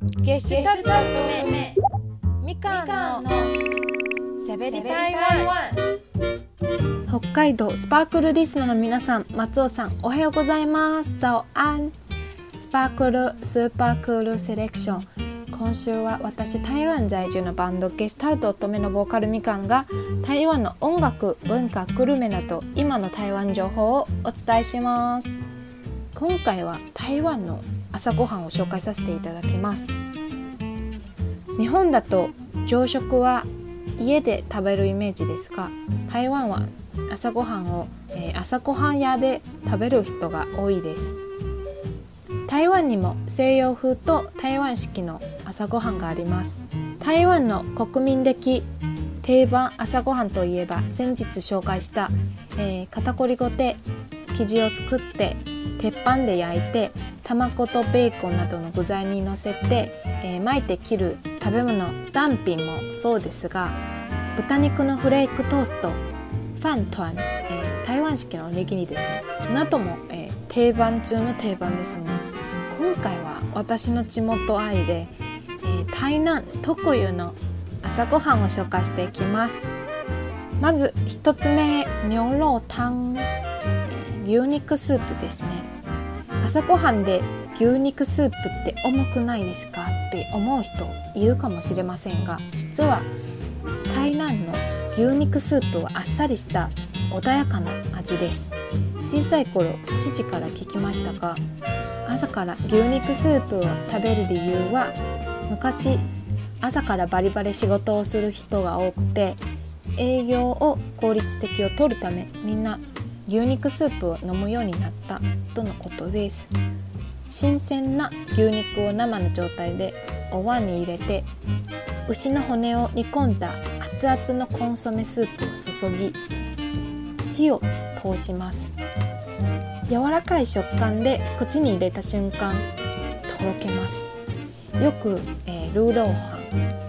ゲシュタルト目みかんのしゃべり台湾北海道スパークルリスナーの皆さん松尾さんおはようございます。早安スパークルスーパークールセレクション。今週は私台湾在住のバンドゲシュタルト乙女のボーカルみかんが台湾の音楽文化グルメなど今の台湾情報をお伝えします。今回は台湾の朝ごはんを紹介させていただきます。日本だと朝食は家で食べるイメージですが台湾は朝ごはんを、えー、朝ごはん屋で食べる人が多いです。台湾にも西洋風と台湾式の朝ごはんがあります。台湾の国民的定番朝ごはんといえば先日紹介した、えー、片栗粉で生地を作って鉄板で焼いて卵とベーコンなどの具材にのせて、えー、巻いて切る食べ物ダンピンもそうですが豚肉のフレークトーストファントン、えー、台湾式のおにぎりですね。なども、えー、定番中の定番ですね。今回は私の地元愛で、えー、台南特有の朝ごはんを紹介していきます。まず1つ目ニョロタン、牛肉スープですね。朝ごはんで牛肉スープって重くないですかって思う人いるかもしれませんが実は台南の牛肉スープはあっさりした穏やかな味です。小さい頃父から聞きましたが朝から牛肉スープを食べる理由は昔朝からバリバリ仕事をする人が多くて営業を効率的を取るためみんな牛肉スープを飲むようになったとのことです。新鮮な牛肉を生の状態でお椀に入れて牛の骨を煮込んだ熱々のコンソメスープを注ぎ火を通します。柔らかい食感で口に入れた瞬間とろけます。よく、えー、ルーローハ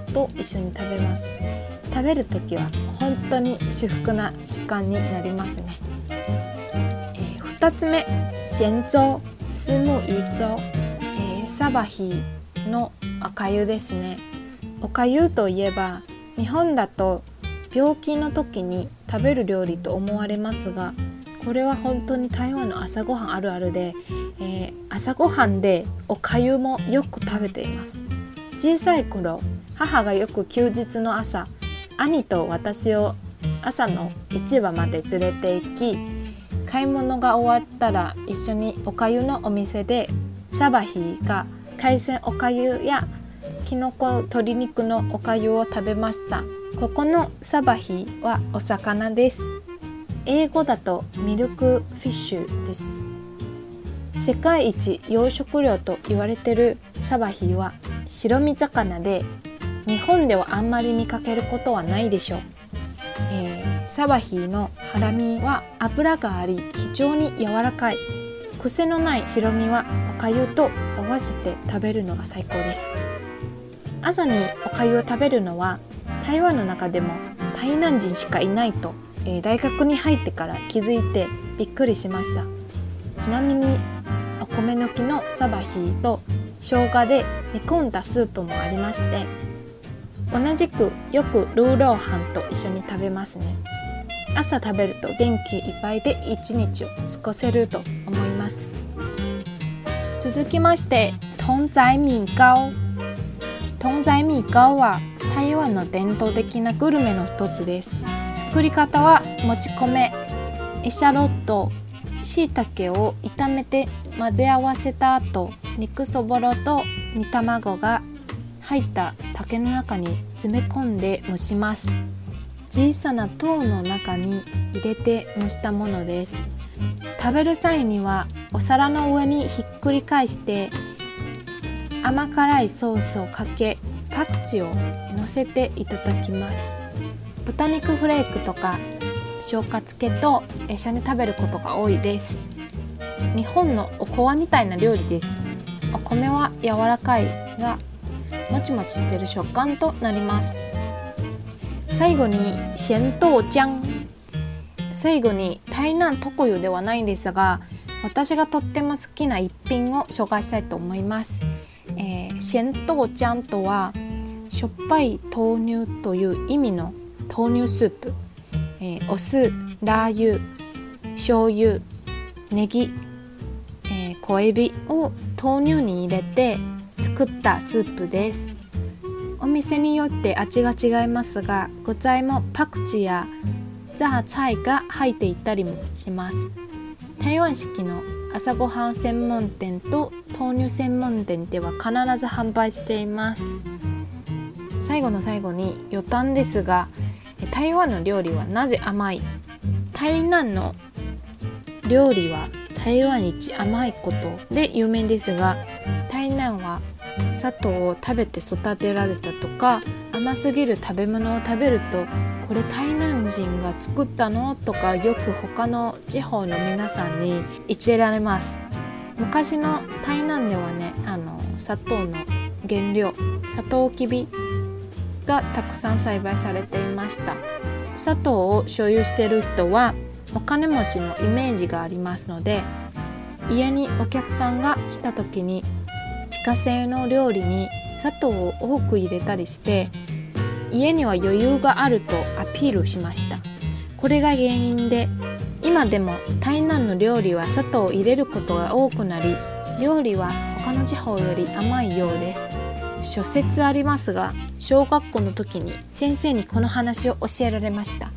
ンと一緒に食べます。食べる時は本当に至福な時間になりますね。え2つ目咸粥スムユ粥、えー、サバヒのおかゆですね。おかゆといえば日本だと病気の時に食べる料理と思われますがこれは本当に台湾の朝ごはんあるあるで、えー、朝ごはんでおかゆもよく食べています。小さい頃母がよく休日の朝兄と私を朝の市場まで連れて行き買い物が終わったら一緒におかゆのお店でサバヒーが海鮮おかゆやきのこ鶏肉のおかゆを食べました。ここのサバヒーはお魚です。英語だとミルクフィッシュです。世界一養殖量と言われてるサバヒーは白身魚で日本ではあんまり見かけることはないでしょう、えーサバヒのハラミは脂があり非常に柔らかい。癖のない白身はおかゆと合わせて食べるのが最高です。朝におかゆを食べるのは台湾の中でも台南人しかいないと、えー、大学に入ってから気づいてびっくりしました。ちなみにお米抜きのサバヒと生姜で煮込んだスープもありまして同じくよくルーローハンと一緒に食べますね。朝食べると元気いっぱいで一日を過ごせると思います。続きまして豚仔米糕豚仔米糕は台湾の伝統的なグルメの一つです。作り方はもち米エシャロットしいたけを炒めて混ぜ合わせた後肉そぼろと煮卵が入った竹の中に詰め込んで蒸します。小さな塔の中に入れて蒸したものです。食べる際にはお皿の上にひっくり返して甘辛いソースをかけパクチーをのせていただきます。豚肉フレークとか消化漬けと一緒に食べることが多いです。日本のおこわみたいな料理です。お米は柔らかいがもちもちしてる食感となります。最後に咸豆浆最後に台南特有ではないんですが私がとっても好きな一品を紹介したいと思います、えー、鮮豆浆とはしょっぱい豆乳という意味の豆乳スープ、えー、お酢ラー油醤油ネギ、えー、小エビを豆乳に入れて作ったスープです。お店によって味が違いますが具材もパクチーやザーツァイが入っていたりもします。台湾式の朝ごはん専門店と豆乳専門店では必ず販売しています。最後の最後に余談ですが台湾の料理はなぜ甘い？台南の料理は台湾一甘いことで有名ですが台南は砂糖を食べて育てられたとか甘すぎる食べ物を食べるとこれ台南人が作ったのとかよく他の地方の皆さんに言ってられます。昔の台南ではねあの砂糖の原料サトウキビがたくさん栽培されていました。砂糖を所有している人はお金持ちのイメージがありますので家にお客さんが来た時に自家製の料理に砂糖を多く入れたりして家には余裕があるとアピールしました。これが原因で今でも台南の料理は砂糖を入れることが多くなり料理は他の地方より甘いようです。諸説ありますが小学校の時に先生にこの話を教えられました、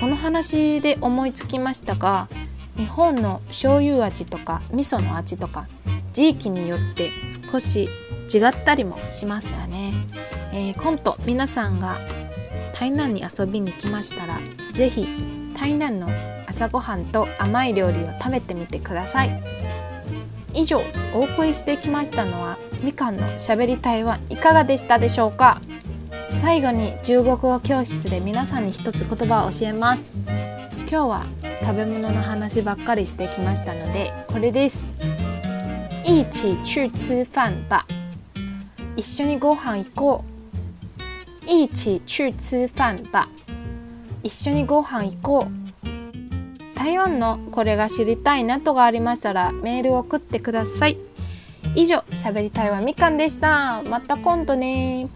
この話で思いつきましたが日本の醤油味とか味噌の味とか地域によって少し違ったりもしますよね、えー、今度皆さんが台南に遊びに来ましたら是非台南の朝ごはんと甘い料理を食べてみてください。以上お送りしてきましたのはみかんのしゃべり台湾いかがでしたでしょうか？最後に中国語教室で皆さんに一つ言葉を教えます。今日は食べ物の話ばっかりしてきましたのでこれです。一起去吃飯吧。一緒にご飯行こう。一起去吃飯吧。一緒にご飯行こう。台湾のこれが知りたいなとがありましたらメールを送ってください。以上しゃべりたいはみかんでした。また今度ね。